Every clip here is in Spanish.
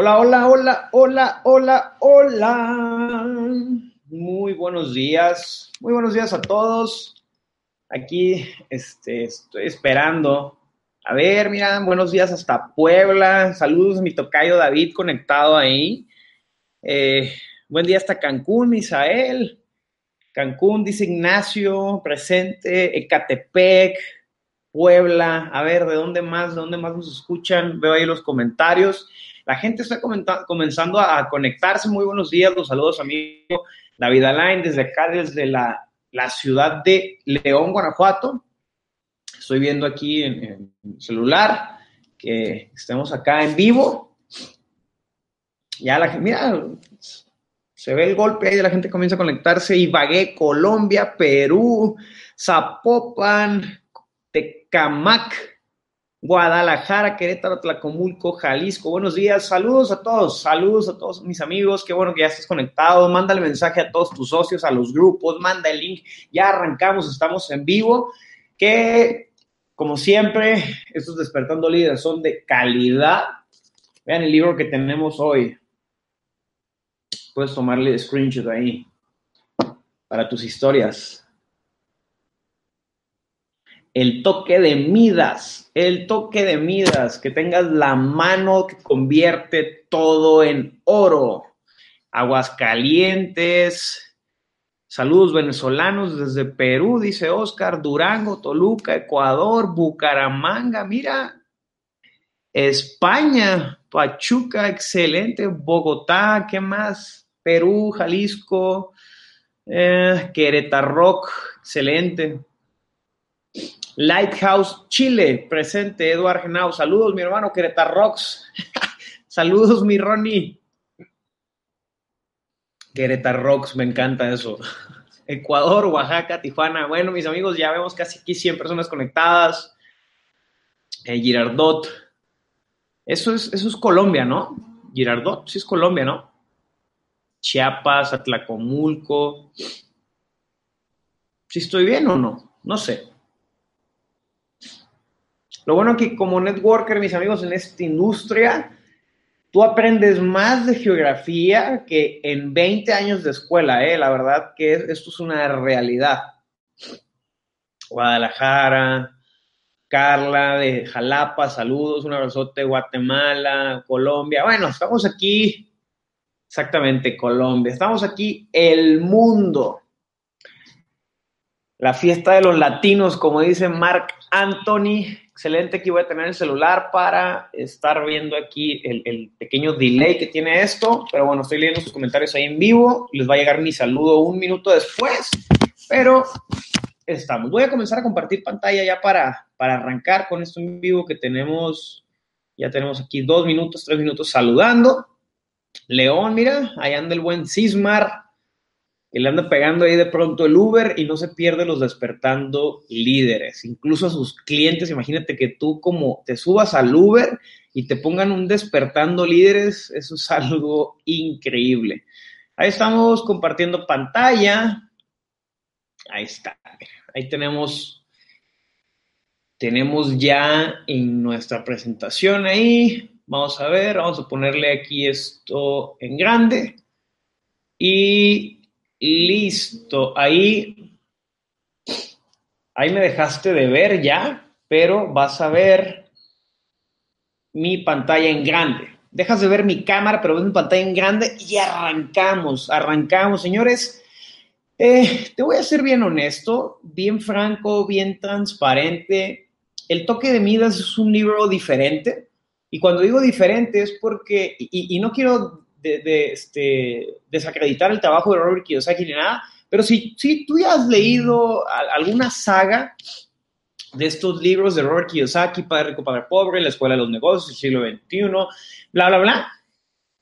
Hola, hola, hola, hola, hola, hola. Muy buenos días. Muy buenos días a todos. Aquí este, estoy esperando. A ver, mira, buenos días hasta Puebla. Saludos a mi tocayo David conectado ahí. Eh, buen día hasta Cancún, Misael. Cancún, dice Ignacio, presente, Ecatepec, Puebla. A ver, ¿de dónde más? ¿De dónde más nos escuchan? Veo ahí los comentarios. La gente está comenzando a conectarse. Muy buenos días, los saludos, amigo David Alain, desde acá, desde la, la ciudad de León, Guanajuato. Estoy viendo aquí en, el celular que estemos acá en vivo. Ya la gente, mira, se ve el golpe ahí la gente comienza a conectarse. Ibagué, Colombia, Perú, Zapopan, Tecamac, Guadalajara, Querétaro, Tlacomulco, Jalisco. Buenos días, saludos a todos, saludos a todos mis amigos, qué bueno que ya estés conectado. Mándale mensaje a todos tus socios, a los grupos, manda el link. Ya arrancamos, estamos en vivo. Que, como siempre, estos despertando líderes son de calidad. Vean el libro que tenemos hoy. Puedes tomarle screenshot ahí para tus historias el toque de Midas, el toque de Midas, que tengas la mano que convierte todo en oro. Aguas calientes. Saludos venezolanos desde Perú, dice Oscar, Durango, Toluca, Ecuador, Bucaramanga, mira, España, Pachuca, excelente, Bogotá, ¿qué más? Perú, Jalisco, eh, Querétaro, excelente. Lighthouse Chile, presente, Eduardo Genao. Saludos, mi hermano Querétaro Rocks. Saludos, mi Ronnie. Querétaro Rocks, me encanta eso. Ecuador, Oaxaca, Tijuana. Bueno, mis amigos, ya vemos casi aquí 100 personas conectadas. Eh, Girardot. Eso es, eso es Colombia, ¿no? Girardot, sí es Colombia, ¿no? Chiapas, Atlacomulco. ¿Sí estoy bien o no? No sé. Lo bueno que como networker, mis amigos, en esta industria, tú aprendes más de geografía que en 20 años de escuela, ¿eh? La verdad que esto es una realidad. Guadalajara, Carla de Jalapa, saludos, un abrazote, Guatemala, Colombia. Bueno, estamos aquí, exactamente, Colombia. Estamos aquí, el mundo. La fiesta de los latinos, como dice Mark Anthony, excelente. Aquí voy a tener el celular para estar viendo aquí el, pequeño delay que tiene esto. Pero bueno, estoy leyendo sus comentarios ahí en vivo. Les va a llegar mi saludo un minuto después. Pero estamos. Voy a comenzar a compartir pantalla ya para, para arrancar con esto en vivo que tenemos. Ya tenemos aquí dos minutos, tres minutos saludando. León, mira, ahí anda el buen Cismar que le anda pegando ahí de pronto el Uber y no se pierde los despertando líderes, incluso a sus clientes. Imagínate que tú como te subas al Uber y te pongan un despertando líderes, eso es algo increíble. Ahí estamos compartiendo pantalla. Ahí está. Ahí tenemos, tenemos ya en nuestra presentación ahí. Vamos a ver, vamos a ponerle aquí esto en grande. Y Listo, ahí, ahí me dejaste de ver ya, pero vas a ver mi pantalla en grande. Dejas de ver mi cámara, pero ves mi pantalla en grande y arrancamos, arrancamos, señores. Eh, te voy a ser bien honesto, bien franco, bien transparente. El toque de Midas es un libro diferente. Y cuando digo diferente es porque, y no quiero de, este, desacreditar el trabajo de Robert Kiyosaki ni nada, pero si, si tú ya has leído alguna saga de estos libros de Robert Kiyosaki, Padre Rico, Padre Pobre, La Escuela de los Negocios, el siglo XXI, bla, bla, bla,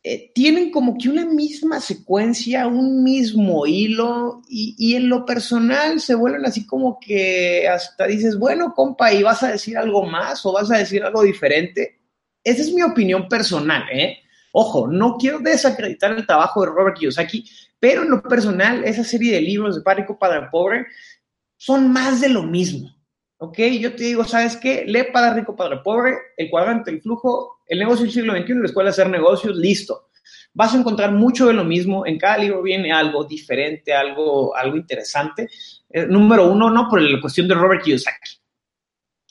eh, tienen como que una misma secuencia, un mismo hilo, y, y, en lo personal se vuelven así como que hasta dices, bueno, compa, ¿y vas a decir algo más o vas a decir algo diferente? Esa es mi opinión personal, ¿eh? Ojo, no quiero desacreditar el trabajo de Robert Kiyosaki, pero en lo personal, esa serie de libros de Padre Padre Pobre son más de lo mismo. ¿ok? Yo te digo, ¿sabes qué? Lee Padre Rico, Padre Pobre, El Cuadrante, El Flujo, El Negocio del Siglo XXI, La Escuela de Hacer Negocios, listo. Vas a encontrar mucho de lo mismo. En cada libro viene algo diferente, algo, algo interesante. Eh, número uno, no por la cuestión de Robert Kiyosaki.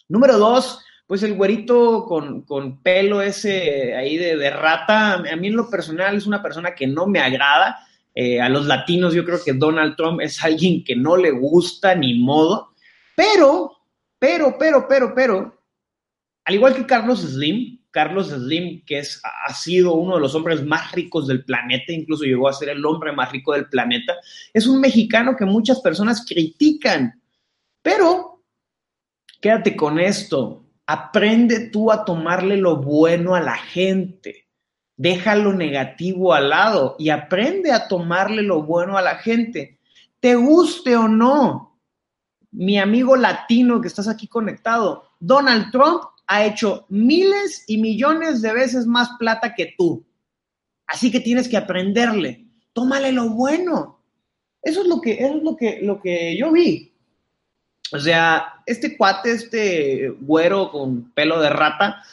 Número dos, pues el güerito con, con pelo ese ahí de, de, rata, a mí en lo personal es una persona que no me agrada. Eh, a los latinos yo creo que Donald Trump es alguien que no le gusta ni modo, pero pero, pero, pero, pero, al igual que Carlos Slim, Carlos Slim, que es, ha sido uno de los hombres más ricos del planeta, incluso llegó a ser el hombre más rico del planeta, es un mexicano que muchas personas critican. Pero, quédate con esto, aprende tú a tomarle lo bueno a la gente, deja lo negativo al lado y aprende a tomarle lo bueno a la gente, te guste o no mi amigo latino que estás aquí conectado, Donald Trump ha hecho miles y millones de veces más plata que tú. Así que tienes que aprenderle. Tómale lo bueno. Eso es lo que, es lo que, lo que yo vi. O sea, este cuate, este güero con pelo de rata,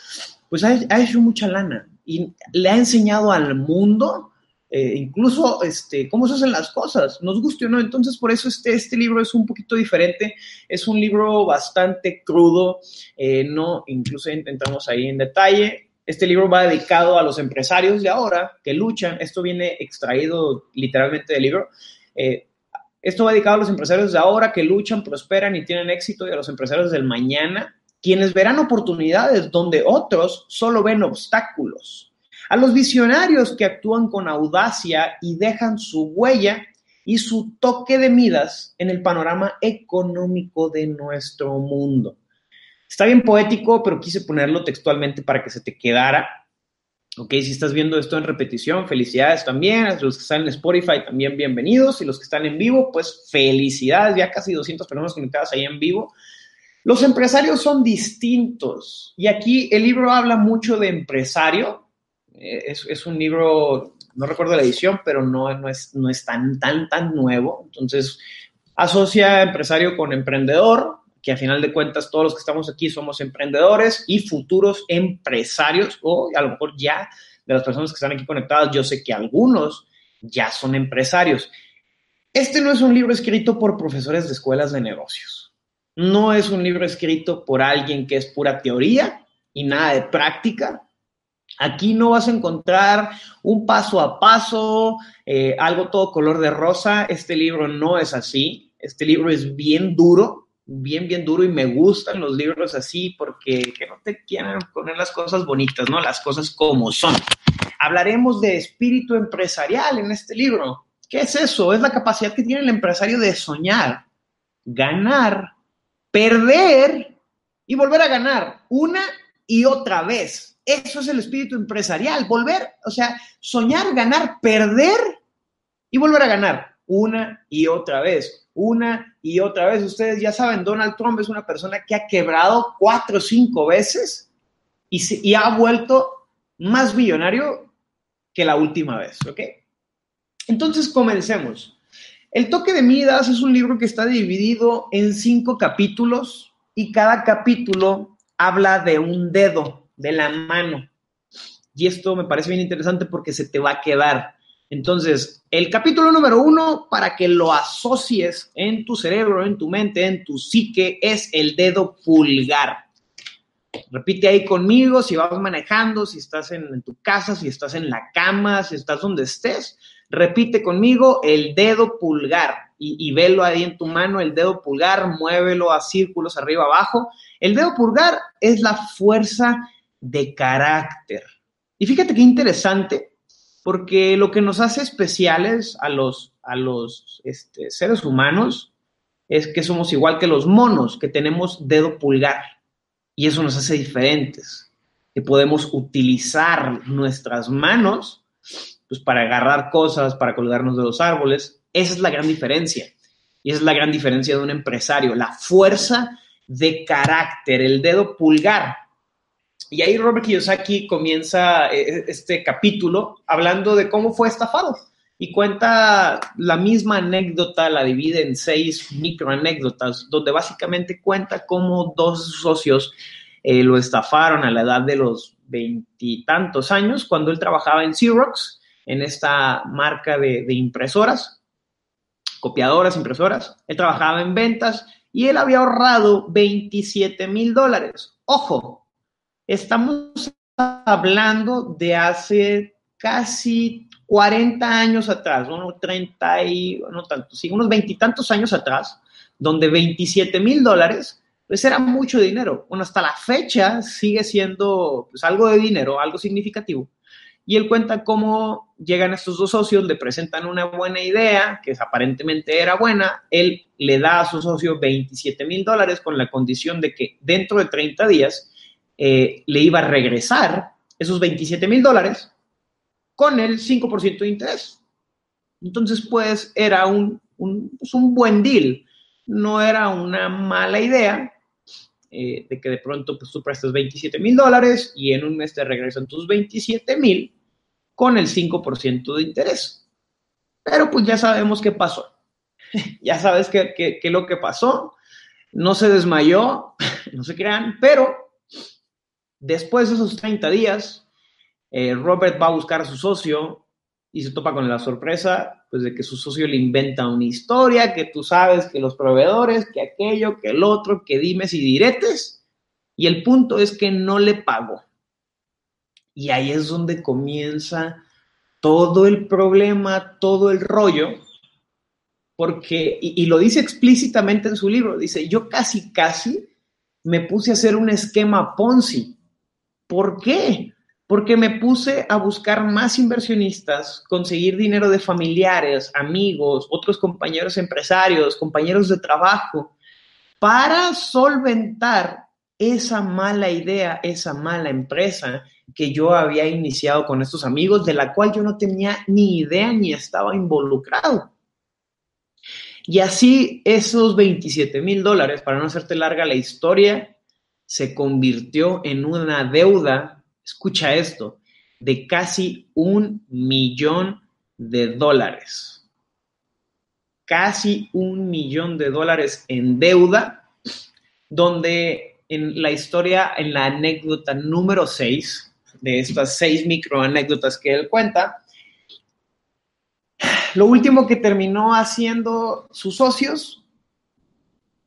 pues ha, hecho mucha lana y le ha enseñado al mundo eh, incluso este, cómo se hacen las cosas, nos guste o no. Entonces, por eso este, este libro es un poquito diferente, es un libro bastante crudo, eh, no, incluso entramos ahí en detalle. Este libro va dedicado a los empresarios de ahora que luchan, esto viene extraído literalmente del libro. Eh, esto va dedicado a los empresarios de ahora que luchan, prosperan y tienen éxito y a los empresarios del mañana, quienes verán oportunidades donde otros solo ven obstáculos a los visionarios que actúan con audacia y dejan su huella y su toque de midas en el panorama económico de nuestro mundo. Está bien poético, pero quise ponerlo textualmente para que se te quedara. Ok, si estás viendo esto en repetición, felicidades también. Los que están en Spotify también bienvenidos. Y los que están en vivo, pues felicidades. Ya casi 200 personas conectadas ahí en vivo. Los empresarios son distintos. Y aquí el libro habla mucho de empresario, es, un libro, no recuerdo la edición, pero no, no, es, no es tan, tan, tan nuevo. Entonces, asocia empresario con emprendedor, que a final de cuentas todos los que estamos aquí somos emprendedores y futuros empresarios, o a lo mejor ya de las personas que están aquí conectadas, yo sé que algunos ya son empresarios. Este no es un libro escrito por profesores de escuelas de negocios. No es un libro escrito por alguien que es pura teoría y nada de práctica. Aquí no vas a encontrar un paso a paso, eh, algo todo color de rosa. Este libro no es así. Este libro es bien duro, bien, bien duro y me gustan los libros así porque que no te quieran poner las cosas bonitas, ¿no? Las cosas como son. Hablaremos de espíritu empresarial en este libro. ¿Qué es eso? Es la capacidad que tiene el empresario de soñar, ganar, perder y volver a ganar una y otra vez eso es el espíritu empresarial, volver, o sea, soñar, ganar, perder y volver a ganar una y otra vez, una y otra vez. Ustedes ya saben, Donald Trump es una persona que ha quebrado cuatro o cinco veces y, ha vuelto más millonario que la última vez, ¿ok? Entonces, comencemos. El toque de Midas es un libro que está dividido en cinco capítulos y cada capítulo habla de un dedo de la mano. Y esto me parece bien interesante porque se te va a quedar. Entonces, el capítulo número uno, para que lo asocies en tu cerebro, en tu mente, en tu psique, es el dedo pulgar. Repite ahí conmigo si vas manejando, si estás en, tu casa, si estás en la cama, si estás donde estés. Repite conmigo el dedo pulgar y, y velo ahí en tu mano, el dedo pulgar, muévelo a círculos arriba abajo. El dedo pulgar es la fuerza de carácter. Y fíjate qué interesante, porque lo que nos hace especiales a los, a los este, seres humanos es que somos igual que los monos, que tenemos dedo pulgar. Y eso nos hace diferentes, que podemos utilizar nuestras manos pues, para agarrar cosas, para colgarnos de los árboles. Esa es la gran diferencia. Y esa es la gran diferencia de un empresario, la fuerza de carácter, el dedo pulgar. Y ahí Robert Kiyosaki comienza eh, este capítulo hablando de cómo fue estafado. y cuenta la misma anécdota, la divide en seis microanécdotas, donde básicamente cuenta cómo dos socios eh, lo estafaron a la edad de los veintitantos años, cuando él trabajaba en Xerox, en esta marca de, de impresoras, copiadoras, impresoras. Él trabajaba en ventas y él había ahorrado 27 mil dólares. Ojo, estamos hablando de hace casi 40 años atrás, unos 30 y, no tanto, sí, unos veintitantos años atrás, donde 27 mil dólares, pues era mucho dinero. Bueno, hasta la fecha sigue siendo pues, algo de dinero, algo significativo. Y él cuenta cómo llegan estos dos socios, le presentan una buena idea, que aparentemente era buena, él le da a su socio 27 mil dólares con la condición de que dentro de 30 días eh, le iba a regresar esos 27 mil dólares con el 5% de interés. Entonces, pues era un, pues, un, buen deal. No era una mala idea eh, de que de pronto pues, tú prestas 27 mil dólares y en un mes te regresan tus 27 mil con el 5% de interés. Pero pues ya sabemos qué pasó. ya sabes qué que, lo que pasó. No se desmayó, no se crean, pero después de esos 30 días, eh, Robert va a buscar a su socio y se topa con la sorpresa pues, de que su socio le inventa una historia, que tú sabes que los proveedores, que aquello, que el otro, que dimes y diretes. Y el punto es que no le pagó. Y ahí es donde comienza todo el problema, todo el rollo, porque, y, y, lo dice explícitamente en su libro, dice, yo casi, casi me puse a hacer un esquema Ponzi. ¿Por qué? porque me puse a buscar más inversionistas, conseguir dinero de familiares, amigos, otros compañeros empresarios, compañeros de trabajo, para solventar esa mala idea, esa mala empresa que yo había iniciado con estos amigos, de la cual yo no tenía ni idea ni estaba involucrado. Y así esos 27 mil dólares, para no hacerte larga la historia, se convirtió en una deuda escucha esto, de casi un millón de dólares. Casi un millón de dólares en deuda, donde en la historia, en la anécdota número 6, de estas seis microanécdotas que él cuenta, lo último que terminó haciendo sus socios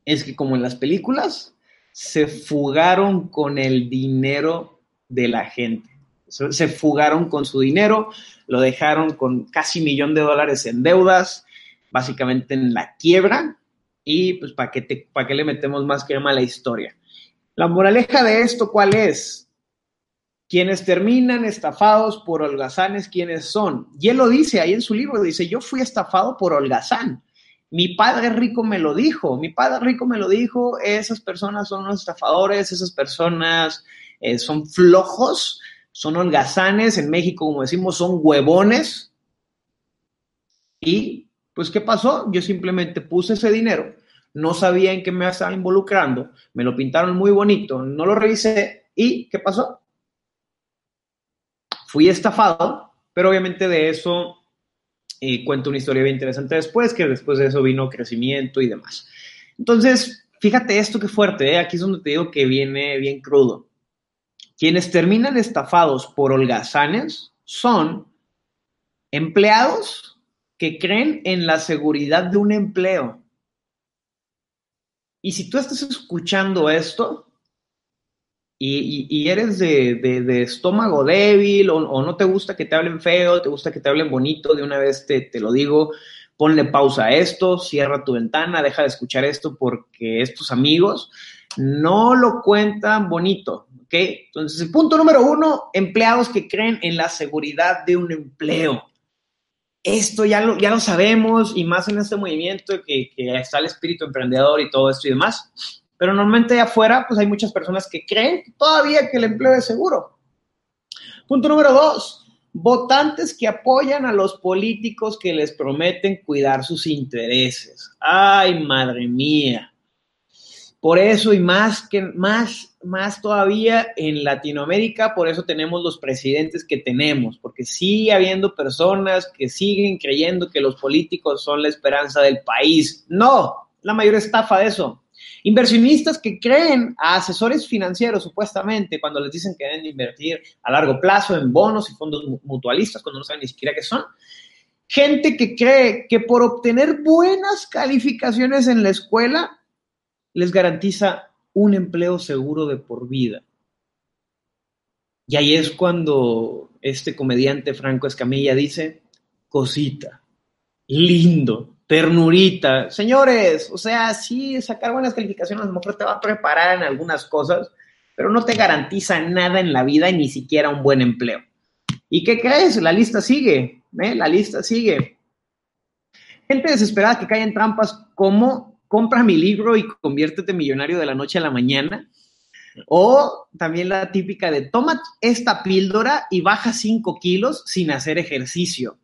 es que como en las películas, se fugaron con el dinero de la gente. Se fugaron con su dinero, lo dejaron con casi millón de dólares en deudas, básicamente en la quiebra, y pues ¿para qué, qué le metemos más crema a la historia? La moraleja de esto, ¿cuál es? Quienes terminan estafados por holgazanes, ¿quiénes son? Y él lo dice ahí en su libro, dice, yo fui estafado por holgazán. Mi padre rico me lo dijo, mi padre rico me lo dijo, esas personas son los estafadores, esas personas eh, son flojos, son holgazanes, en México, como decimos, son huevones. Y, pues, ¿qué pasó? Yo simplemente puse ese dinero, no sabía en qué me estaba involucrando, me lo pintaron muy bonito, no lo revisé y, ¿qué pasó? Fui estafado, pero obviamente de eso cuento una historia bien interesante después, que después de eso vino crecimiento y demás. Entonces, fíjate esto que fuerte, ¿eh? aquí es donde te digo que viene bien crudo. Quienes terminan estafados por holgazanes son empleados que creen en la seguridad de un empleo. Y si tú estás escuchando esto y, eres de, estómago débil o, no te gusta que te hablen feo, te gusta que te hablen bonito, de una vez te, lo digo, ponle pausa a esto, cierra tu ventana, deja de escuchar esto porque estos amigos no lo cuentan bonito. ¿ok? Entonces, el punto número uno, empleados que creen en la seguridad de un empleo. Esto ya lo, ya lo sabemos y más en este movimiento que está el espíritu emprendedor y todo esto y demás. Pero normalmente afuera, pues hay muchas personas que creen todavía que el empleo es seguro. Punto número dos, votantes que apoyan a los políticos que les prometen cuidar sus intereses. Ay, madre mía. Por eso y más que más más todavía en Latinoamérica, por eso tenemos los presidentes que tenemos, porque sigue habiendo personas que siguen creyendo que los políticos son la esperanza del país. No, la mayor estafa de eso. Inversionistas que creen a asesores financieros, supuestamente, cuando les dicen que deben invertir a largo plazo en bonos y fondos mutualistas, cuando no saben ni siquiera qué son. Gente que cree que por obtener buenas calificaciones en la escuela les garantiza un empleo seguro de por vida. Y ahí es cuando este comediante Franco Escamilla dice, cosita, lindo, ternurita. Señores, o sea, sí, sacar buenas calificaciones a lo mejor te va a preparar en algunas cosas, pero no te garantiza nada en la vida y ni siquiera un buen empleo. ¿Y qué crees? La lista sigue, ¿eh? la lista sigue. Gente desesperada que cae en trampas como compra mi libro y conviértete millonario de la noche a la mañana. O también la típica de toma esta píldora y baja 5 kilos sin hacer ejercicio.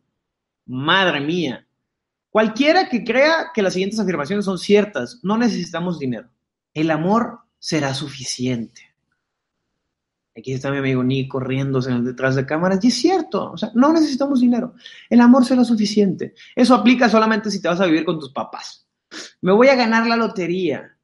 Madre mía. Cualquiera que crea que las siguientes afirmaciones son ciertas, no necesitamos dinero. El amor será suficiente. Aquí está mi amigo Nick corriéndose detrás de cámaras y es cierto, o sea, no necesitamos dinero. El amor será suficiente. Eso aplica solamente si te vas a vivir con tus papás me voy a ganar la lotería.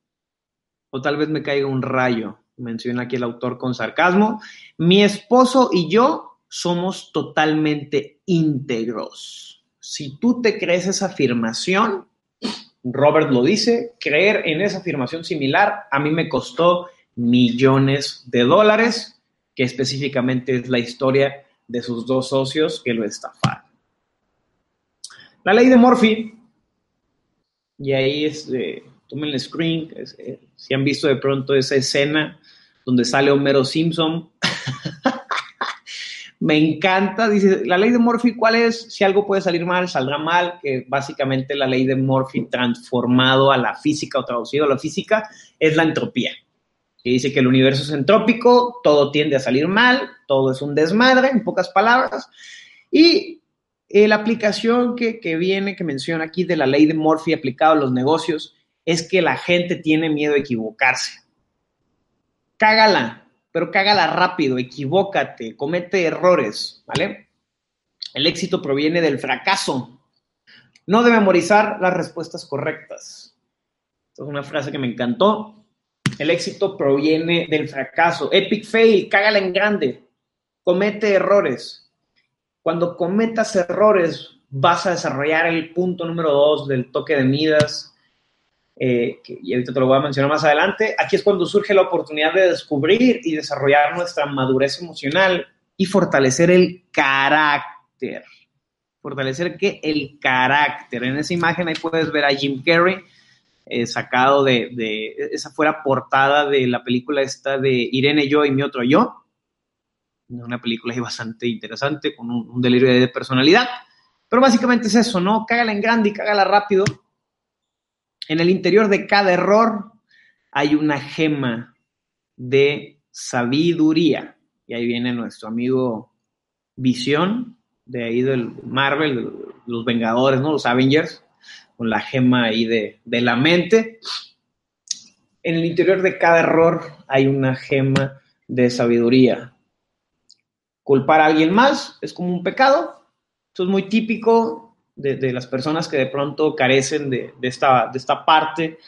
O tal vez me caiga un rayo, menciona aquí el autor con sarcasmo. Mi esposo y yo somos totalmente íntegros. Si tú te crees esa afirmación, Robert lo dice, creer en esa afirmación similar a mí me costó millones de dólares, que específicamente es la historia de sus dos socios que lo estafaron. La ley de Murphy y ahí es, eh, tomen el screen, eh, si han visto de pronto esa escena donde sale Homero Simpson. Me encanta, dice, la ley de Murphy, ¿cuál es? Si algo puede salir mal, saldrá mal, que básicamente la ley de Murphy transformado a la física o traducido a la física es la entropía. Que dice que el universo es entrópico, todo tiende a salir mal, todo es un desmadre, en pocas palabras. Y eh, la aplicación que, viene, que menciona aquí de la ley de Murphy aplicada a los negocios, es que la gente tiene miedo de equivocarse. Cágala, pero cágala rápido, equivócate, comete errores, ¿vale? El éxito proviene del fracaso, no de memorizar las respuestas correctas. Esta es una frase que me encantó. El éxito proviene del fracaso. Epic fail, cágala en grande, comete errores, cuando cometas errores, vas a desarrollar el punto número dos del toque de Midas, eh, y ahorita te lo voy a mencionar más adelante. Aquí es cuando surge la oportunidad de descubrir y desarrollar nuestra madurez emocional y fortalecer el carácter. Fortalecer qué? El carácter. En esa imagen ahí puedes ver a Jim Carrey. Eh, sacado de, de, esa fuera portada de la película esta de Irene Yo y mi otro yo, una película ahí bastante interesante, con un, delirio de personalidad. Pero básicamente es eso, ¿no? Cágala en grande y cágala rápido. En el interior de cada error hay una gema de sabiduría. Y ahí viene nuestro amigo Visión, de ahí del Marvel, los Vengadores, ¿no? Los Avengers, con la gema ahí de, de la mente. En el interior de cada error hay una gema de sabiduría. Culpar a alguien más es como un pecado. Eso es muy típico de, las personas que de pronto carecen de, esta, de esta parte,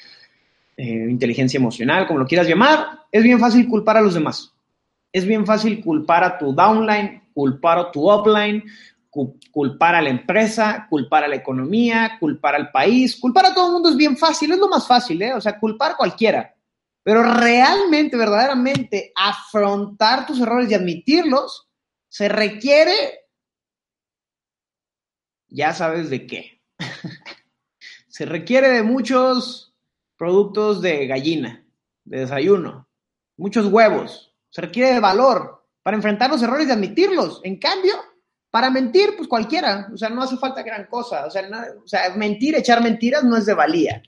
eh, inteligencia emocional, como lo quieras llamar. Es bien fácil culpar a los demás. Es bien fácil culpar a tu downline, culpar a tu upline, culpar a la empresa, culpar a la economía, culpar al país, culpar a todo el mundo es bien fácil, es lo más fácil, ¿eh? O sea, culpar a cualquiera. Pero realmente, verdaderamente, afrontar tus errores y admitirlos se requiere, ya sabes de qué. se requiere de muchos productos de gallina, de desayuno, muchos huevos. Se requiere de valor para enfrentar los errores y admitirlos. En cambio, para mentir, pues cualquiera. O sea, no hace falta gran cosa. O sea, mentir, echar mentiras no es de valía.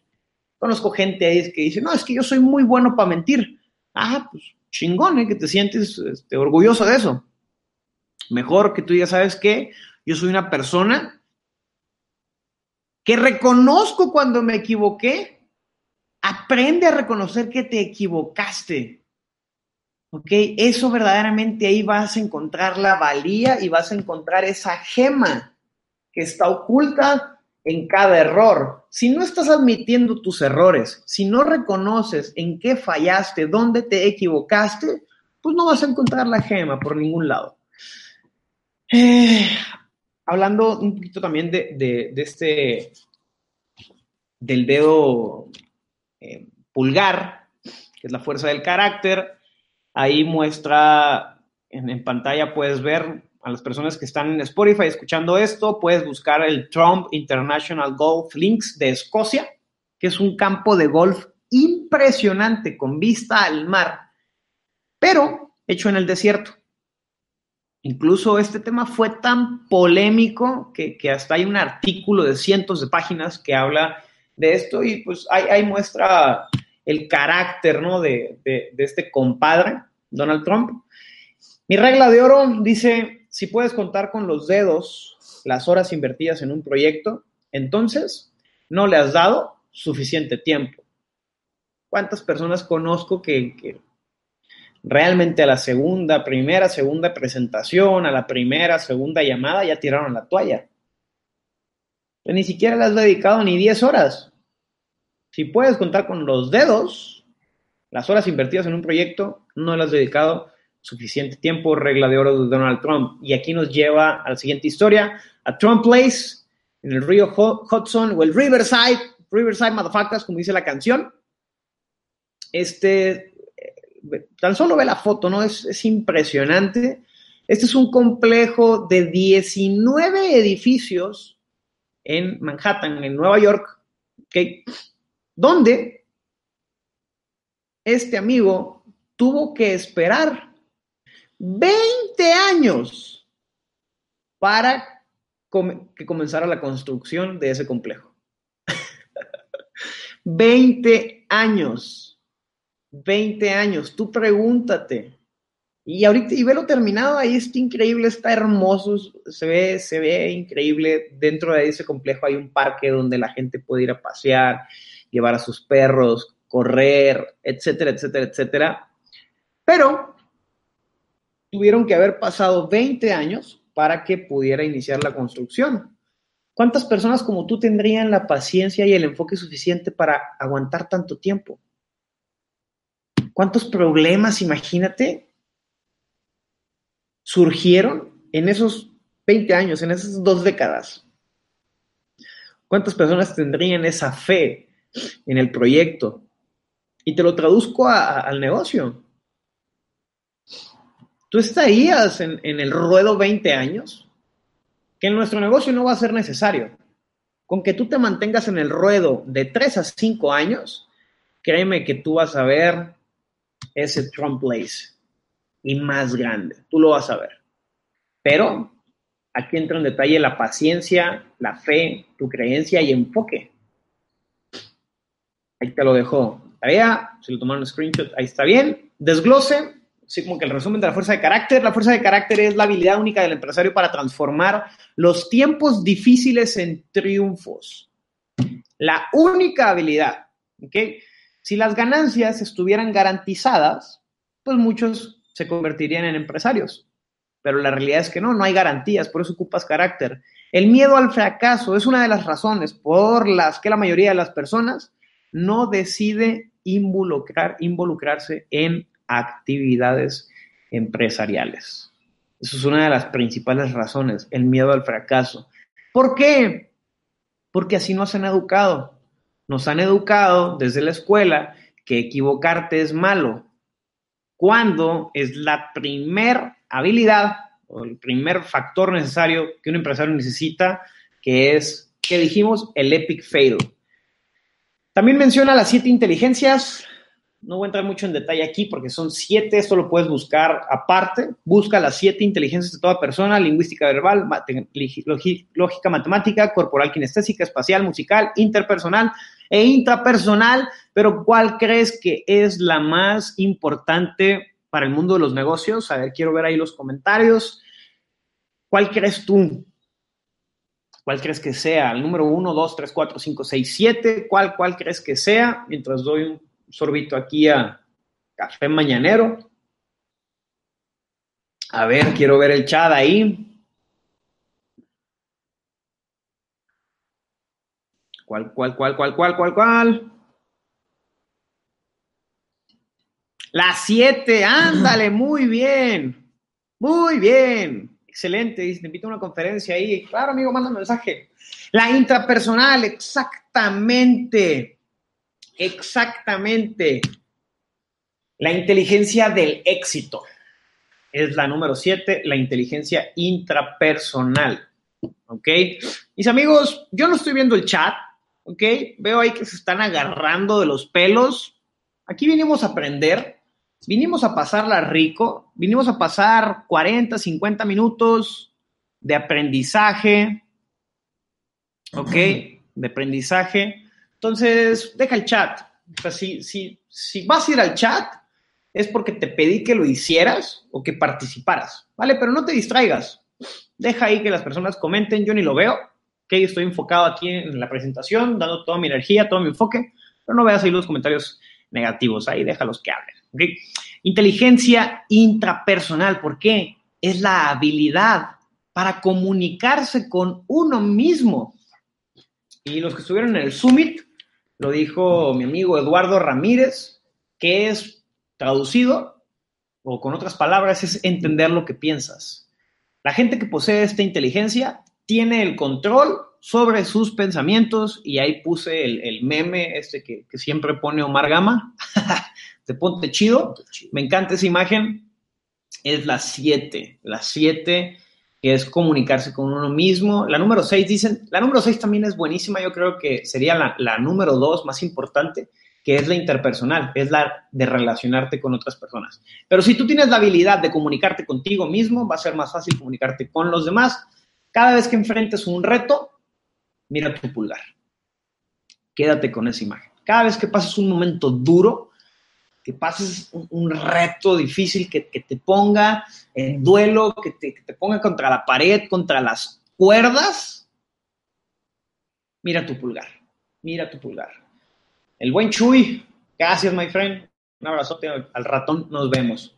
Conozco gente ahí que dice, no, es que yo soy muy bueno para mentir. Ah, pues chingón, ¿eh? que te sientes este, orgulloso de eso. Mejor que tú ya sabes que yo soy una persona que reconozco cuando me equivoqué Aprende a reconocer que te equivocaste. ¿Ok? Eso verdaderamente ahí vas a encontrar la valía y vas a encontrar esa gema que está oculta en cada error. Si no estás admitiendo tus errores, si no reconoces en qué fallaste, dónde te equivocaste, pues no vas a encontrar la gema por ningún lado. Eh, hablando un poquito también de, este, del dedo eh, pulgar, que es la fuerza del carácter, ahí muestra, en, en pantalla puedes ver a las personas que están en Spotify escuchando esto, puedes buscar el Trump International Golf Links de Escocia, que es un campo de golf impresionante con vista al mar, pero hecho en el desierto. Incluso este tema fue tan polémico que, hasta hay un artículo de cientos de páginas que habla de esto y pues ahí, muestra el carácter ¿no? de, de este compadre, Donald Trump. Mi regla de oro dice, si puedes contar con los dedos las horas invertidas en un proyecto, entonces no le has dado suficiente tiempo. ¿Cuántas personas conozco que, realmente a la segunda, primera, segunda presentación, a la primera, segunda llamada ya tiraron la toalla? Pero ni siquiera le has dedicado ni 10 horas. Si puedes contar con los dedos, las horas invertidas en un proyecto, no le has dedicado suficiente tiempo, regla de oro de Donald Trump. Y aquí nos lleva a la siguiente historia, a Trump Place, en el río Hudson o el Riverside, Riverside Motherfuckers, como dice la canción. Este, tan solo ve la foto, ¿no? Es, es impresionante. Este es un complejo de 19 edificios en Manhattan, en Nueva York, donde este amigo tuvo que esperar 20 años para que comenzara la construcción de ese complejo. 20 años. 20 años. Tú pregúntate. Y ahorita, y velo terminado, ahí está increíble, está hermoso, se ve, se ve increíble. Dentro de ese complejo hay un parque donde la gente puede ir a pasear, llevar a sus perros, correr, etcétera, etcétera, etcétera. Pero tuvieron que haber pasado 20 años para que pudiera iniciar la construcción. ¿Cuántas personas como tú tendrían la paciencia y el enfoque suficiente para aguantar tanto tiempo? ¿Cuántos problemas, imagínate, surgieron en esos 20 años, en esas dos décadas? ¿Cuántas personas tendrían esa fe en el proyecto? Y te lo traduzco al negocio. ¿Tú estarías en, el ruedo 20 años? Que en nuestro negocio no va a ser necesario. Con que tú te mantengas en el ruedo de 3 a 5 años, créeme que tú vas a ver ese Trump Place y más grande. Tú lo vas a ver. Pero aquí entra en detalle la paciencia, la fe, tu creencia y enfoque. Ahí te lo dejo. Tarea, si lo tomaron screenshot, ahí está bien. Desglose, sí, como que el resumen de la fuerza de carácter. La fuerza de carácter es la habilidad única del empresario para transformar los tiempos difíciles en triunfos. La única habilidad, ¿ok? Si las ganancias estuvieran garantizadas, pues muchos se convertirían en empresarios. Pero la realidad es que no, no hay garantías, por eso ocupas carácter. El miedo al fracaso es una de las razones por las que la mayoría de las personas no decide involucrar, involucrarse en actividades empresariales. Eso es una de las principales razones, el miedo al fracaso. ¿Por qué? Porque así nos han educado. Nos han educado desde la escuela que equivocarte es malo, cuando es la primer habilidad o el primer factor necesario que un empresario necesita, que es, que dijimos, el epic fail. También menciona las siete inteligencias, no voy a entrar mucho en detalle aquí porque son siete, esto lo puedes buscar aparte. Busca las siete inteligencias de toda persona, lingüística verbal, lógica matemática, corporal kinestésica, espacial, musical, interpersonal e intrapersonal. Pero ¿cuál crees que es la más importante para el mundo de los negocios? A ver, quiero ver ahí los comentarios. ¿Cuál crees tú? ¿Cuál crees que sea? ¿El número 1, 2, 3, 4, 5, 6, 7? ¿Cuál, ¿Cuál crees que sea? Mientras doy un sorbito aquí a café mañanero. A ver, quiero ver el chat ahí. ¿Cuál, cuál, cuál, cuál, cuál, cuál, cuál? La 7, ándale, muy bien. Muy bien. Excelente. Dice, te invito a una conferencia ahí. Claro, amigo, manda un mensaje. La intrapersonal, exactamente. Exactamente. La inteligencia del éxito. Es la número 7, la inteligencia intrapersonal. ¿Ok? Mis amigos, yo no estoy viendo el chat. ¿Ok? Veo ahí que se están agarrando de los pelos. Aquí vinimos a aprender vinimos a pasarla rico, vinimos a pasar 40, 50 minutos de aprendizaje, ¿ok? De aprendizaje. Entonces, deja el chat. O sea, si, si, si vas a ir al chat, es porque te pedí que lo hicieras o que participaras, ¿vale? Pero no te distraigas. Deja ahí que las personas comenten, yo ni lo veo, ¿ok? Estoy enfocado aquí en la presentación, dando toda mi energía, todo mi enfoque, pero no veas ahí los comentarios negativos, ahí déjalos que hablen. Inteligencia intrapersonal, ¿por qué? Es la habilidad para comunicarse con uno mismo. Y los que estuvieron en el Summit, lo dijo mi amigo Eduardo Ramírez, que es traducido, o con otras palabras, es entender lo que piensas. La gente que posee esta inteligencia tiene el control sobre sus pensamientos y ahí puse el, meme este que, que, siempre pone Omar Gama te ponte chido. Me encanta esa imagen. Es la 7. La 7 que es comunicarse con uno mismo. La número 6, dicen, la número 6 también es buenísima, yo creo que sería la, la número 2 más importante, que es la interpersonal, es la de relacionarte con otras personas. Pero si tú tienes la habilidad de comunicarte contigo mismo, va a ser más fácil comunicarte con los demás. Cada vez que enfrentes un reto, mira tu pulgar. Quédate con esa imagen. Cada vez que pases un momento duro, que pases un, reto difícil, que, te ponga en duelo, que te, que te ponga contra la pared, contra las cuerdas, mira tu pulgar, mira tu pulgar. El buen Chuy, gracias, my friend. Un abrazote al ratón, nos vemos.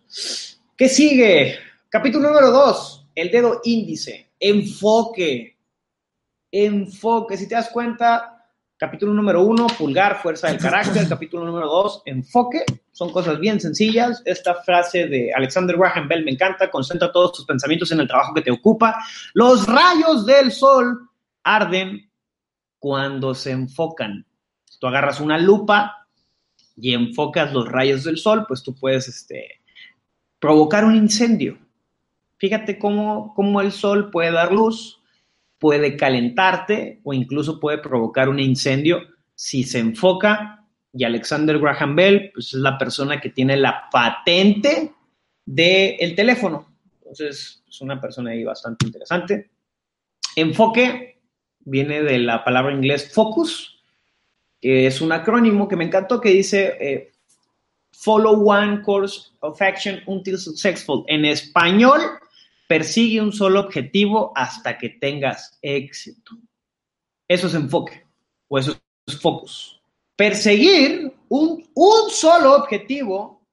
¿Qué sigue? Capítulo número 2, el dedo índice, enfoque. Enfoque, si te das cuenta, Capítulo número uno, pulgar, fuerza del carácter. Capítulo número dos, enfoque. Son cosas bien sencillas. Esta frase de Alexander Graham Bell me encanta. Concentra todos tus pensamientos en el trabajo que te ocupa. Los rayos del sol arden cuando se enfocan. Tú agarras una lupa y enfocas los rayos del sol, pues tú puedes este, provocar un incendio. Fíjate cómo, cómo el sol puede dar luz puede calentarte o incluso puede provocar un incendio si se enfoca. Y Alexander Graham Bell, pues es la persona que tiene la patente del teléfono. Entonces, es una persona ahí bastante interesante. Enfoque viene de la palabra inglés focus, que es un acrónimo que me encantó que dice eh, follow one course of action until successful. En español Persigue un solo objetivo hasta que tengas éxito. Eso es enfoque o eso es focus. Perseguir un, un solo objetivo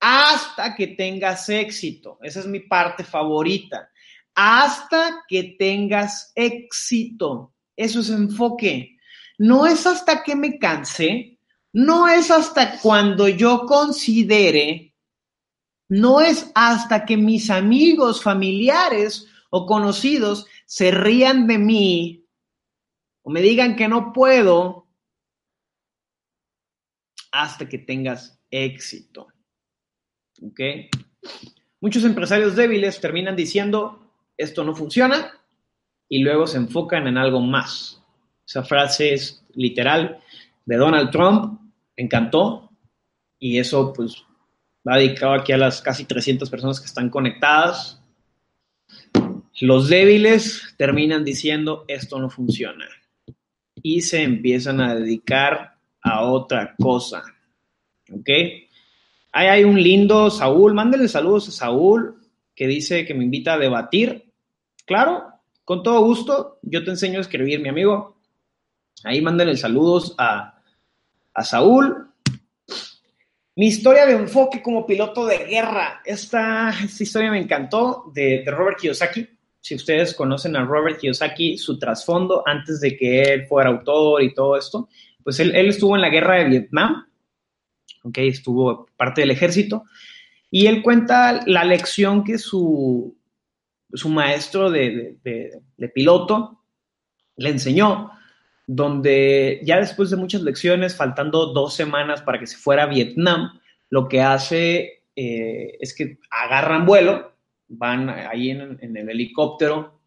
hasta que tengas éxito. Esa es mi parte favorita. Hasta que tengas éxito. Eso es enfoque. No es hasta que me canse, no es hasta cuando yo considere no es hasta que mis amigos, familiares o conocidos se rían de mí o me digan que no puedo hasta que tengas éxito. ¿Ok? Muchos empresarios débiles terminan diciendo, esto no funciona, y luego se enfocan en algo más. Esa frase es literal de Donald Trump, encantó, y eso pues va dedicado aquí a las casi 300 personas que están conectadas. Los débiles terminan diciendo esto no funciona y se empiezan a dedicar a otra cosa. ¿Ok? Ahí hay un lindo Saúl, mándenle saludos a Saúl que dice que me invita a debatir. Claro, Con todo gusto, yo te enseño a escribir, mi amigo. Ahí mándenle saludos a, a Saúl. Mi historia de enfoque como piloto de guerra. Esta, historia me encantó de, Robert Kiyosaki. Si ustedes conocen a Robert Kiyosaki, su trasfondo antes de que él fuera autor y todo esto, pues él, estuvo en la guerra de Vietnam, ¿ok? Estuvo parte del ejército, y él cuenta la lección que su, su maestro de, de, piloto le enseñó, donde ya después de muchas lecciones, faltando dos semanas para que se fuera a Vietnam, lo que hace eh, es que agarran vuelo, van ahí en, el helicóptero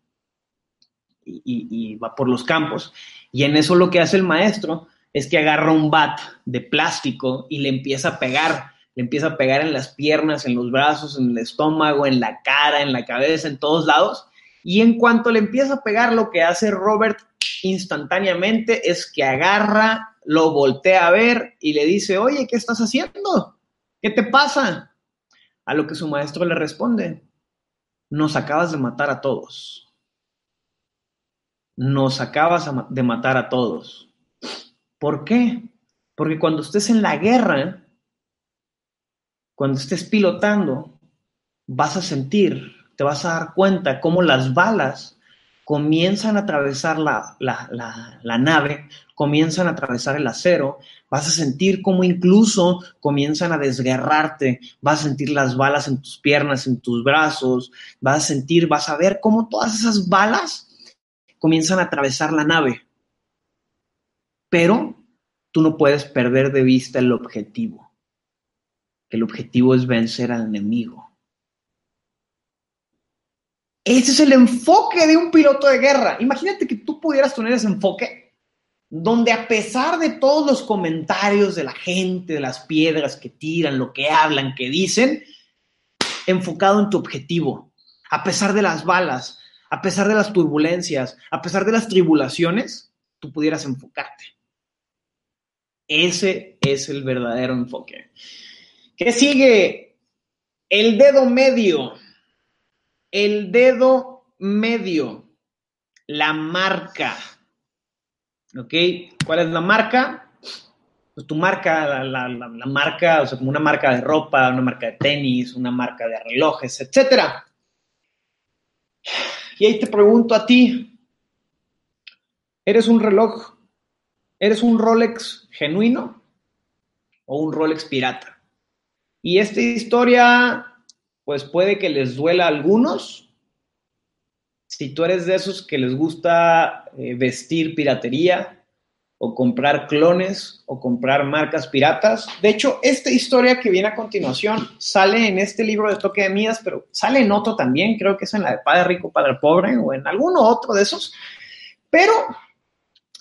y, y, y, va por los campos, y en eso lo que hace el maestro es que agarra un bat de plástico y le empieza a pegar le empieza a pegar en las piernas, en los brazos, en el estómago, en la cara, en la cabeza, en todos lados. Y en cuanto le empieza a pegar, lo que hace Robert instantáneamente es que agarra, lo voltea a ver y le dice, oye, ¿qué estás haciendo? ¿Qué te pasa? A lo que su maestro le responde, nos acabas de matar a todos. Nos acabas de matar a todos. ¿Por qué? Porque cuando estés en la guerra, cuando estés pilotando, vas a sentir, te vas a dar cuenta cómo las balas comienzan a atravesar la, nave, comienzan a atravesar el acero, vas a sentir cómo incluso comienzan a desgarrarte, vas a sentir las balas en tus piernas, en tus brazos, vas a sentir, vas a ver cómo todas esas balas comienzan a atravesar la nave. Pero tú no puedes perder de vista el objetivo el objetivo es vencer al enemigo. Ese es el enfoque de un piloto de guerra. Imagínate que tú pudieras tener ese enfoque donde a pesar de todos los comentarios de la gente, de las piedras que tiran, lo que hablan, que dicen, enfocado en tu objetivo, a pesar de las balas, a pesar de las turbulencias, a pesar de las tribulaciones, tú pudieras enfocarte. Ese es el verdadero enfoque. ¿Qué sigue? El dedo medio. El dedo medio. La marca. ¿Ok? ¿Cuál es la marca? Pues tu marca, la, la, marca, o sea, como una marca de ropa, una marca de tenis, una marca de relojes, etc. Y ahí te pregunto a ti, ¿eres un reloj? ¿Eres un Rolex genuino o un Rolex pirata? Y esta historia, pues puede que les duela a algunos. Si tú eres de esos que les gusta eh, vestir piratería o comprar clones o comprar marcas piratas. De hecho, esta historia que viene a continuación sale en este libro de Toque de Mías, pero sale en otro también, creo que es en la de Padre Rico, Padre Pobre o en alguno otro de esos. Pero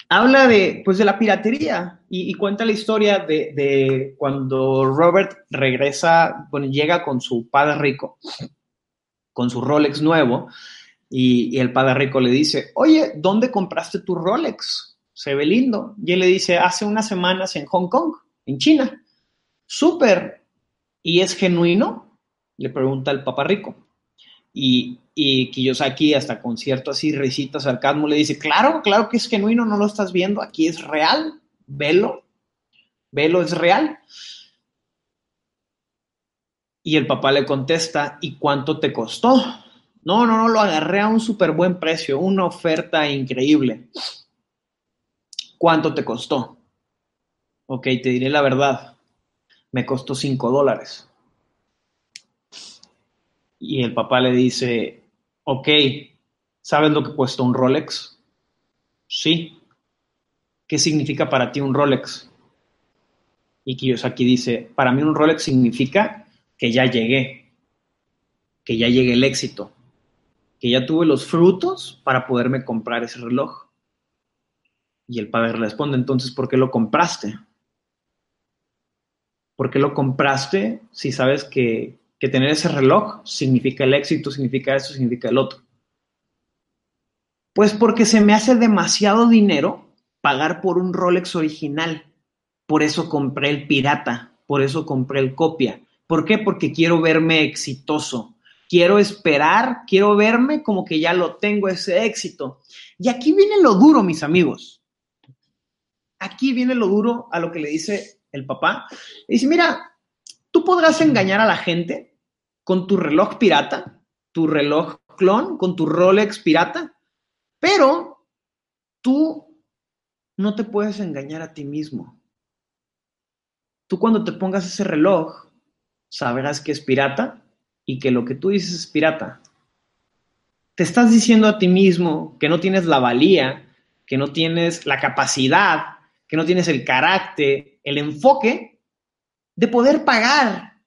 habla de, pues, de la piratería y, cuenta la historia de, de, cuando Robert regresa, bueno, llega con su padre rico, con su Rolex nuevo, y, y, el padre rico le dice, oye, ¿dónde compraste tu Rolex? Se ve lindo. Y él le dice, hace unas semanas en Hong Kong, en China. Súper. ¿Y es genuino? Le pregunta el papá rico. Y, y Kiyosaki, hasta con cierto así risita, sarcasmo, le dice, claro, claro que es genuino, no lo estás viendo, aquí es real, velo, velo, es real. Y el papá le contesta, ¿y cuánto te costó? No, no, no, lo agarré a un súper buen precio, una oferta increíble. ¿Cuánto te costó? Ok, te diré la verdad, me costó 5 dólares. Y el papá le dice, Ok, ¿sabes lo que cuesta un Rolex? Sí. ¿Qué significa para ti un Rolex? Y Kiyosaki dice, para mí un Rolex significa que ya llegué, que ya llegué el éxito, que ya tuve los frutos para poderme comprar ese reloj. Y el padre responde, entonces, ¿por qué lo compraste? ¿Por qué lo compraste si sabes que que tener ese reloj significa el éxito, significa eso, significa el otro. Pues porque se me hace demasiado dinero pagar por un Rolex original. Por eso compré el pirata, por eso compré el copia. ¿Por qué? Porque quiero verme exitoso, quiero esperar, quiero verme como que ya lo tengo ese éxito. Y aquí viene lo duro, mis amigos. Aquí viene lo duro a lo que le dice el papá. Dice, mira, tú podrás engañar a la gente con tu reloj pirata, tu reloj clon, con tu Rolex pirata, pero tú no te puedes engañar a ti mismo. Tú cuando te pongas ese reloj, sabrás que es pirata y que lo que tú dices es pirata. Te estás diciendo a ti mismo que no tienes la valía, que no tienes la capacidad, que no tienes el carácter, el enfoque de poder pagar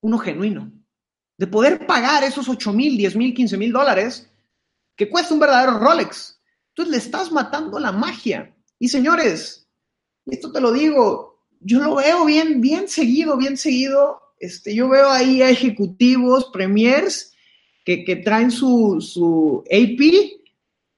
uno genuino, de poder pagar esos 8 mil, 10 mil, 15 mil dólares que cuesta un verdadero Rolex. Entonces le estás matando la magia. Y señores, esto te lo digo, yo lo veo bien, bien seguido, bien seguido este, yo veo ahí a ejecutivos, premiers, que, traen su, su, AP,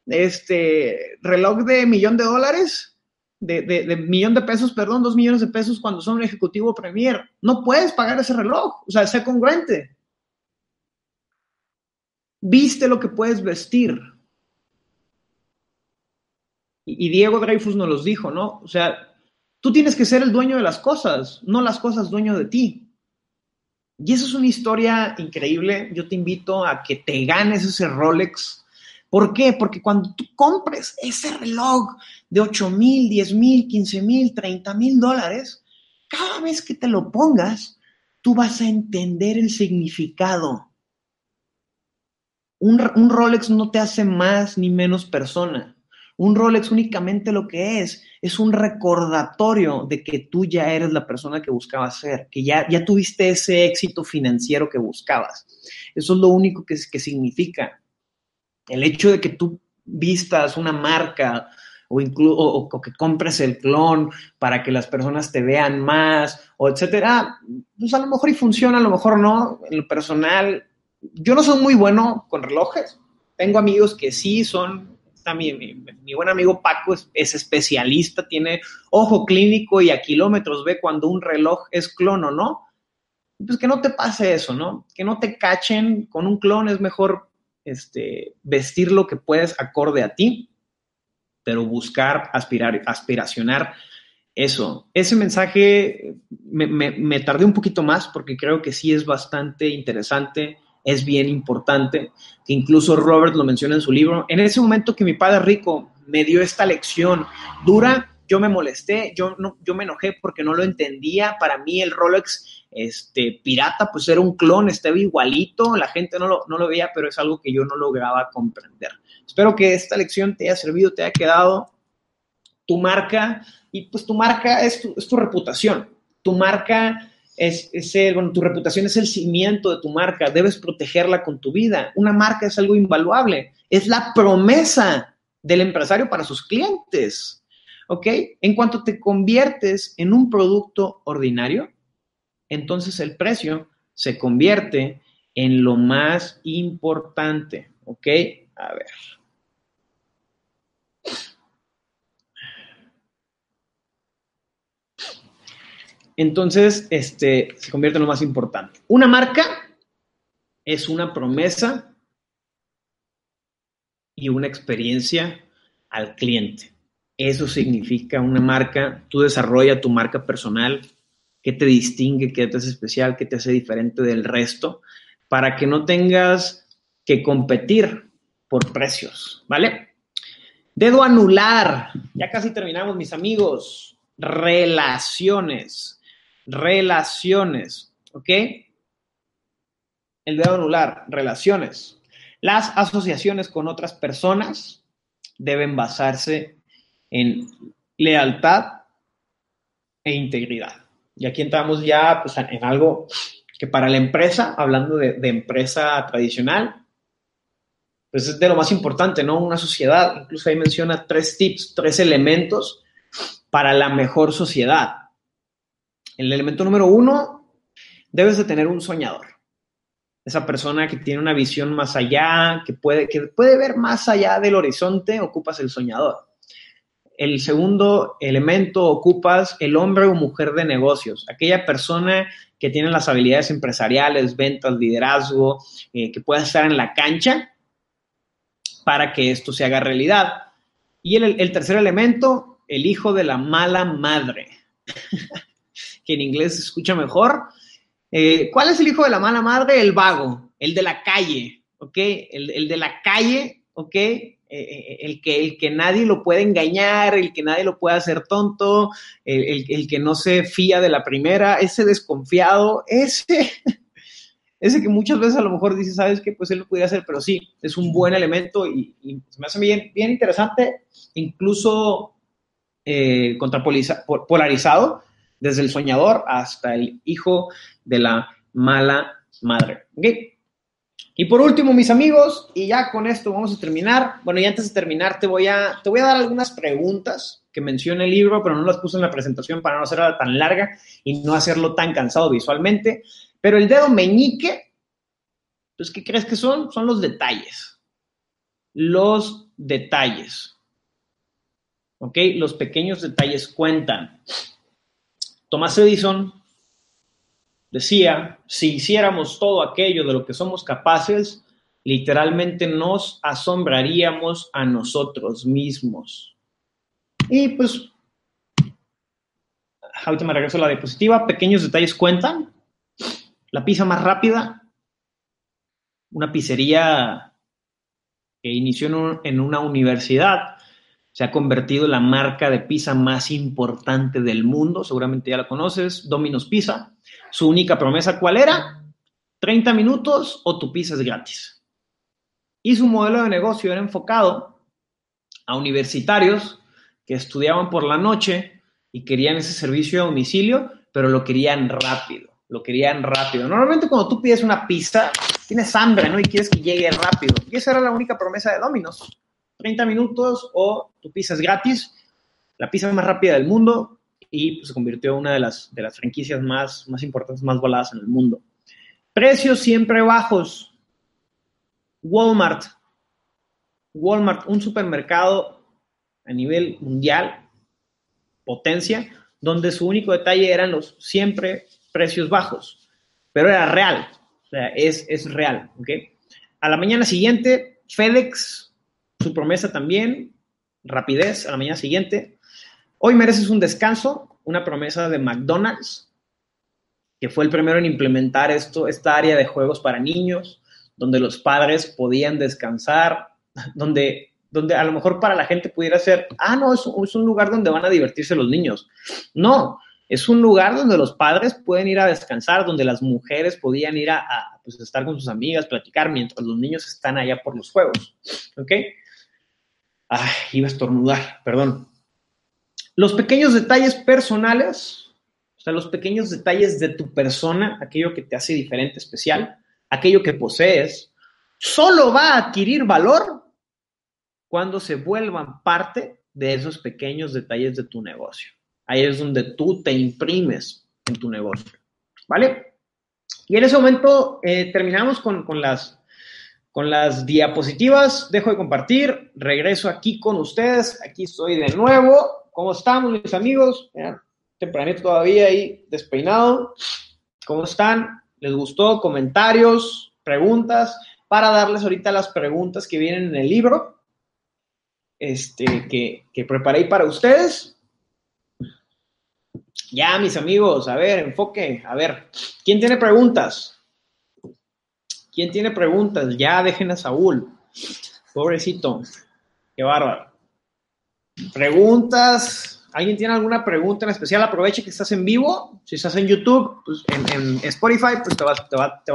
este, reloj de millón de dólares, de, de, millón de pesos, perdón, dos millones de pesos cuando son un ejecutivo premier. No puedes pagar ese reloj, o sea, sé congruente. Viste lo que puedes vestir. Y, Diego Dreyfus nos los dijo, ¿no? O sea, tú tienes que ser el dueño de las cosas, no las cosas dueño de ti. Y eso es una historia increíble. Yo te invito a que te ganes ese Rolex. ¿Por qué? Porque cuando tú compres ese reloj de 8 mil, 10 mil, 15 mil, 30 mil dólares, cada vez que te lo pongas, tú vas a entender el significado. Un, un Rolex no te hace más ni menos persona. Un Rolex únicamente lo que es, es un recordatorio de que tú ya eres la persona que buscabas ser, que ya, ya tuviste ese éxito financiero que buscabas. Eso es lo único que, que significa. El hecho de que tú vistas una marca o, o, que compres el clon para que las personas te vean más, o etcétera, pues a lo mejor y funciona, a lo mejor no. En lo personal, yo no soy muy bueno con relojes. Tengo amigos que sí son mi, buen amigo Paco es, especialista, tiene ojo clínico y a kilómetros ve cuando un reloj es clon o no. Pues que no te pase eso, ¿no? Que no te cachen con un clon, es mejor este, vestir lo que puedes acorde a ti, pero buscar, aspirar, aspiracionar eso. Ese mensaje me, me tardé un poquito más porque creo que sí es bastante interesante es bien importante, que incluso Robert lo menciona en su libro. En ese momento que mi padre rico me dio esta lección dura, yo me molesté, yo, no, yo me enojé porque no lo entendía. Para mí el Rolex este, pirata pues era un clon, estaba igualito, la gente no lo, no lo veía, pero es algo que yo no lograba comprender. Espero que esta lección te haya servido, te haya quedado tu marca y pues tu marca es tu, es tu reputación. Tu marca es, bueno, tu reputación es el cimiento de tu marca, debes protegerla con tu vida. Una marca es algo invaluable, es la promesa del empresario para sus clientes. ¿Ok? En cuanto te conviertes en un producto ordinario, entonces el precio se convierte en lo más importante. ¿Ok? A ver. Entonces, este, se convierte en lo más importante. Una marca es una promesa y una experiencia al cliente. Eso significa una marca, tú desarrollas tu marca personal, qué te distingue, qué te hace especial, qué te hace diferente del resto, para que no tengas que competir por precios, ¿vale? Dedo anular, ya casi terminamos mis amigos, relaciones relaciones, ¿ok? El dedo anular, relaciones. Las asociaciones con otras personas deben basarse en lealtad e integridad. Y aquí entramos ya pues, en algo que para la empresa, hablando de, empresa tradicional, pues es de lo más importante, ¿no? Una sociedad, incluso ahí menciona tres tips, tres elementos para la mejor sociedad. El elemento número uno, debes de tener un soñador. Esa persona que tiene una visión más allá, que puede, que puede ver más allá del horizonte, ocupas el soñador. el segundo elemento ocupas el hombre o mujer de negocios, aquella persona que tiene las habilidades empresariales, ventas, liderazgo, eh, que pueda estar en la cancha para que esto se haga realidad. Y el, tercer elemento, el hijo de la mala madre, que en inglés se escucha mejor. Eh, ¿Cuál es el hijo de la mala madre? El vago, el de la calle, ¿ok? El, de la calle, ¿ok? Eh, eh, el, que, el que nadie lo puede engañar, el que nadie lo puede hacer tonto, el, que no se fía de la primera, ese desconfiado, ese, ese que muchas veces a lo mejor dice, sabes que pues él lo pudiera hacer, pero sí, es un buen elemento y, me hace bien, bien interesante, incluso eh, polarizado, desde el soñador hasta el hijo de la mala madre. ¿Okay? Y por último, mis amigos, y ya con esto vamos a terminar. Bueno, y antes de terminar, te voy a, te voy a dar algunas preguntas que menciona el libro, pero no las puse en la presentación para no hacerla tan larga y no hacerlo tan cansado visualmente. Pero el dedo meñique, pues, ¿qué crees que son? Son los detalles. Los detalles. ¿Ok? Los pequeños detalles cuentan. Thomas Edison Decía, si hiciéramos todo aquello de lo que somos capaces, literalmente nos asombraríamos a nosotros mismos. Y pues, ahorita me regreso a la diapositiva, pequeños detalles cuentan. La pizza más rápida, una pizzería que inició en, una universidad, se ha convertido en la marca de pizza más importante del mundo, seguramente ya la conoces, Domino's Pizza. Su única promesa, ¿cuál era? 30 minutos o tu pizza es gratis. Y su modelo de negocio era enfocado a universitarios que estudiaban por la noche y querían ese servicio a domicilio, pero lo querían rápido, lo querían rápido. Normalmente cuando tú pides una pizza, tienes hambre, ¿no? Y quieres que llegue rápido. Y esa era la única promesa de Domino's. 30 minutos o tu pizza es gratis, la pizza más rápida del mundo, y pues, se convirtió en una de las, de las franquicias más, más importantes, más voladas en el mundo. Precios siempre bajos. Walmart. Walmart, un supermercado a nivel mundial, potencia, donde su único detalle eran los siempre precios bajos, pero era real, o sea, es, es real, ¿ok? A la mañana siguiente, FedEx, su promesa también, rapidez, a la mañana siguiente, Hoy mereces un descanso, una promesa de McDonald's, que fue el primero en implementar esto, esta área de juegos para niños, donde los padres podían descansar, donde, donde a lo mejor para la gente pudiera ser, ah, no, es, un lugar donde van a divertirse los niños. No, es un lugar donde los padres pueden ir a descansar, donde las mujeres podían ir a, pues, estar con sus amigas, platicar, mientras los niños están allá por los juegos. ¿Ok? Ay, iba a estornudar, perdón. Los pequeños detalles personales, o sea, los pequeños detalles de tu persona, aquello que te hace diferente, especial, aquello que posees, solo va a adquirir valor cuando se vuelvan parte de esos pequeños detalles de tu negocio. Ahí es donde tú te imprimes en tu negocio. ¿Vale? Y en ese momento eh, terminamos con, con, las, con las diapositivas. Dejo de compartir. Regreso aquí con ustedes. Aquí estoy de nuevo. ¿Cómo estamos, mis amigos? tempranito todavía ahí, despeinado. ¿Cómo están? ¿Les gustó? ¿Comentarios? ¿Preguntas? Para darles ahorita las preguntas que vienen en el libro este, que, que preparé para ustedes. Ya, mis amigos, a ver, enfoque. A ver, ¿quién tiene preguntas? ¿Quién tiene preguntas? Ya dejen a Saúl. Pobrecito. Qué bárbaro. Preguntas. ¿Alguien tiene alguna pregunta en especial? Aproveche que estás en vivo. Si estás en YouTube, pues en, Spotify, pues te va,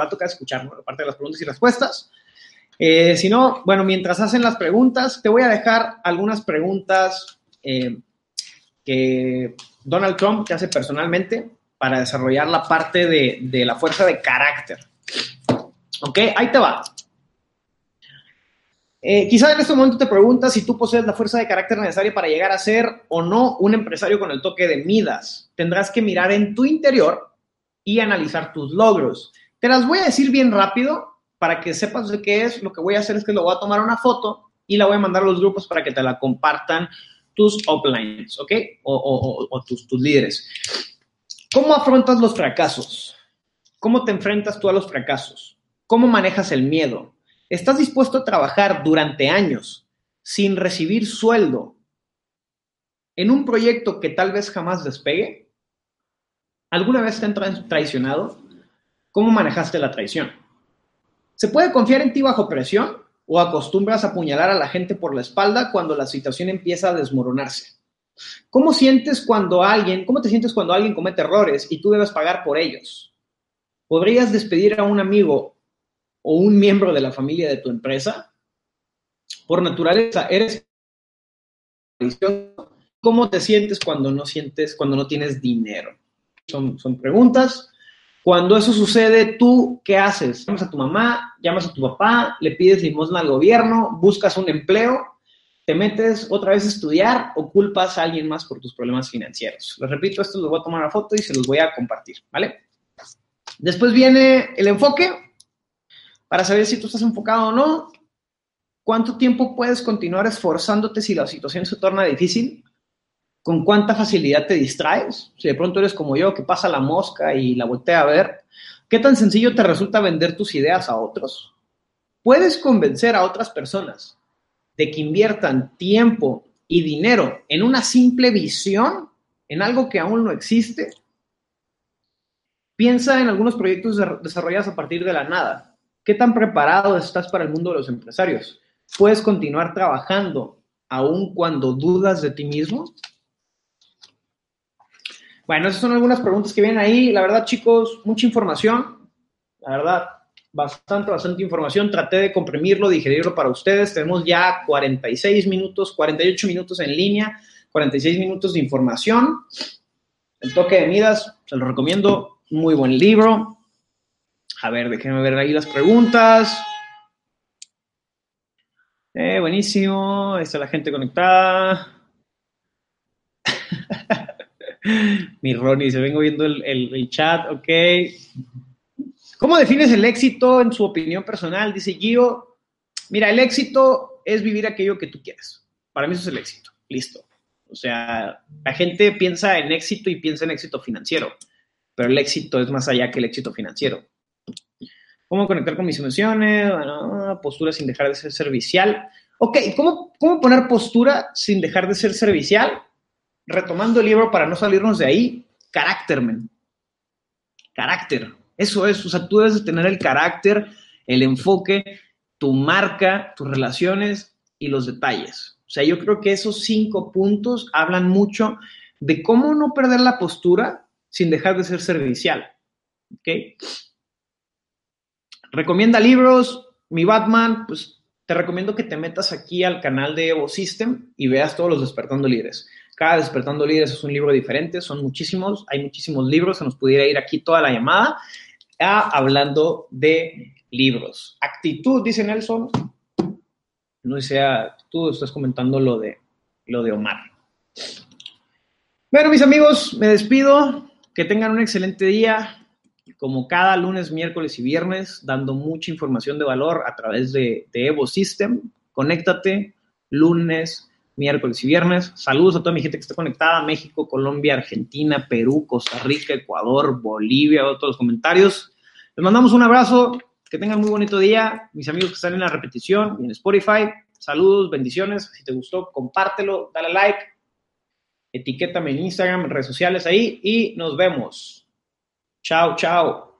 a tocar escuchar ¿no? parte de las preguntas y respuestas. Eh, si no, bueno, mientras hacen las preguntas, te voy a dejar algunas preguntas eh, que Donald Trump te hace personalmente para desarrollar la parte de la fuerza de carácter. ¿Ok? Ahí te va. Eh, quizá en este momento te preguntas si tú posees la fuerza de carácter necesaria para llegar a ser o no un empresario con el toque de Midas. Tendrás que mirar en tu interior y analizar tus logros. Te las voy a decir bien rápido para que sepas de qué es. Lo que voy a hacer es que lo voy a tomar una foto y la voy a mandar a los grupos para que te la compartan tus uplines, ¿ok? O, tus, tus líderes. ¿Cómo afrontas los fracasos? ¿Cómo te enfrentas tú a los fracasos? ¿Cómo manejas el miedo? ¿Estás dispuesto a trabajar durante años sin recibir sueldo en un proyecto que tal vez jamás despegue? ¿Alguna vez te han traicionado? ¿Cómo manejaste la traición? ¿Se puede confiar en ti bajo presión o acostumbras a apuñalar a la gente por la espalda cuando la situación empieza a desmoronarse? ¿Cómo sientes cuando alguien, cómo te sientes cuando alguien comete errores y tú debes pagar por ellos? ¿Podrías despedir a un amigo o un miembro de la familia de tu empresa? Por naturaleza, eres ¿Cómo te sientes cuando no sientes, cuando no tienes dinero? Son, son preguntas cuando eso sucede, ¿tú qué haces? Llamas a tu mamá, llamas a tu papá, le pides limosna al gobierno, buscas un empleo, te metes otra vez a estudiar o culpas a alguien más por tus problemas financieros. Les repito, esto lo voy a tomar una foto y se los voy a compartir, ¿vale? Después viene el enfoque para saber si tú estás enfocado o no. ¿Cuánto tiempo puedes continuar esforzándote si la situación se torna difícil? con cuánta facilidad te distraes. Si de pronto eres como yo, que pasa la mosca y la voltea a ver, ¿qué tan sencillo te resulta vender tus ideas a otros? ¿Puedes convencer a otras personas de que inviertan tiempo y dinero en una simple visión, en algo que aún no existe? Piensa en algunos proyectos desarrollados a partir de la nada. ¿Qué tan preparado estás para el mundo de los empresarios? ¿Puedes continuar trabajando aún cuando dudas de ti mismo? Bueno, esas son algunas preguntas que vienen ahí. La verdad, chicos, mucha información. La verdad, bastante, bastante información. Traté de comprimirlo, digerirlo para ustedes. Tenemos ya 46 minutos, 48 minutos en línea, 46 minutos de información. El toque de Midas, se lo recomiendo. Muy buen libro. A ver, déjenme ver ahí las preguntas. Eh, buenísimo. Ahí está la gente conectada. Mi Ronnie, se vengo viendo el, chat, ok. ¿Cómo defines el éxito en su opinión personal? Dice Gio. Mira, el éxito es vivir aquello que tú quieres. Para mí eso es el éxito. Listo. O sea, la gente piensa en éxito y piensa en éxito financiero, pero el éxito es más allá que el éxito financiero. ¿Cómo conectar con mis emociones? Bueno, postura sin dejar de ser servicial. Ok, ¿cómo, ¿cómo poner postura sin dejar de ser servicial? retomando el libro para no salirnos de ahí, carácter, men. Carácter. Eso es, o sea, tú debes tener el carácter, el enfoque, tu marca, tus relaciones y los detalles. O sea, yo creo que esos cinco puntos hablan mucho de cómo no perder la postura sin dejar de ser servicial. ¿Ok? Recomienda libros. Mi Batman, pues te recomiendo que te metas aquí al canal de Evo System y veas todos los despertando líderes. Cada Despertando Líderes es un libro diferente, son muchísimos, hay muchísimos libros, se nos pudiera ir aquí toda la llamada hablando de libros. Actitud, dice Nelson. No sea, tú estás comentando lo de, lo de Omar. Bueno, mis amigos, me despido. Que tengan un excelente día. Como cada lunes, miércoles y viernes, dando mucha información de valor a través de, de Evo System. Conéctate lunes, miércoles y viernes. Saludos a toda mi gente que está conectada, México, Colombia, Argentina, Perú, Costa Rica, Ecuador, Bolivia, todos los comentarios. Les mandamos un abrazo, que tengan muy bonito día. Mis amigos que están en la repetición y en Spotify, saludos, bendiciones. Si te gustó, compártelo, dale like, etiquétame en Instagram, redes sociales ahí y nos vemos. Ciao, ciao.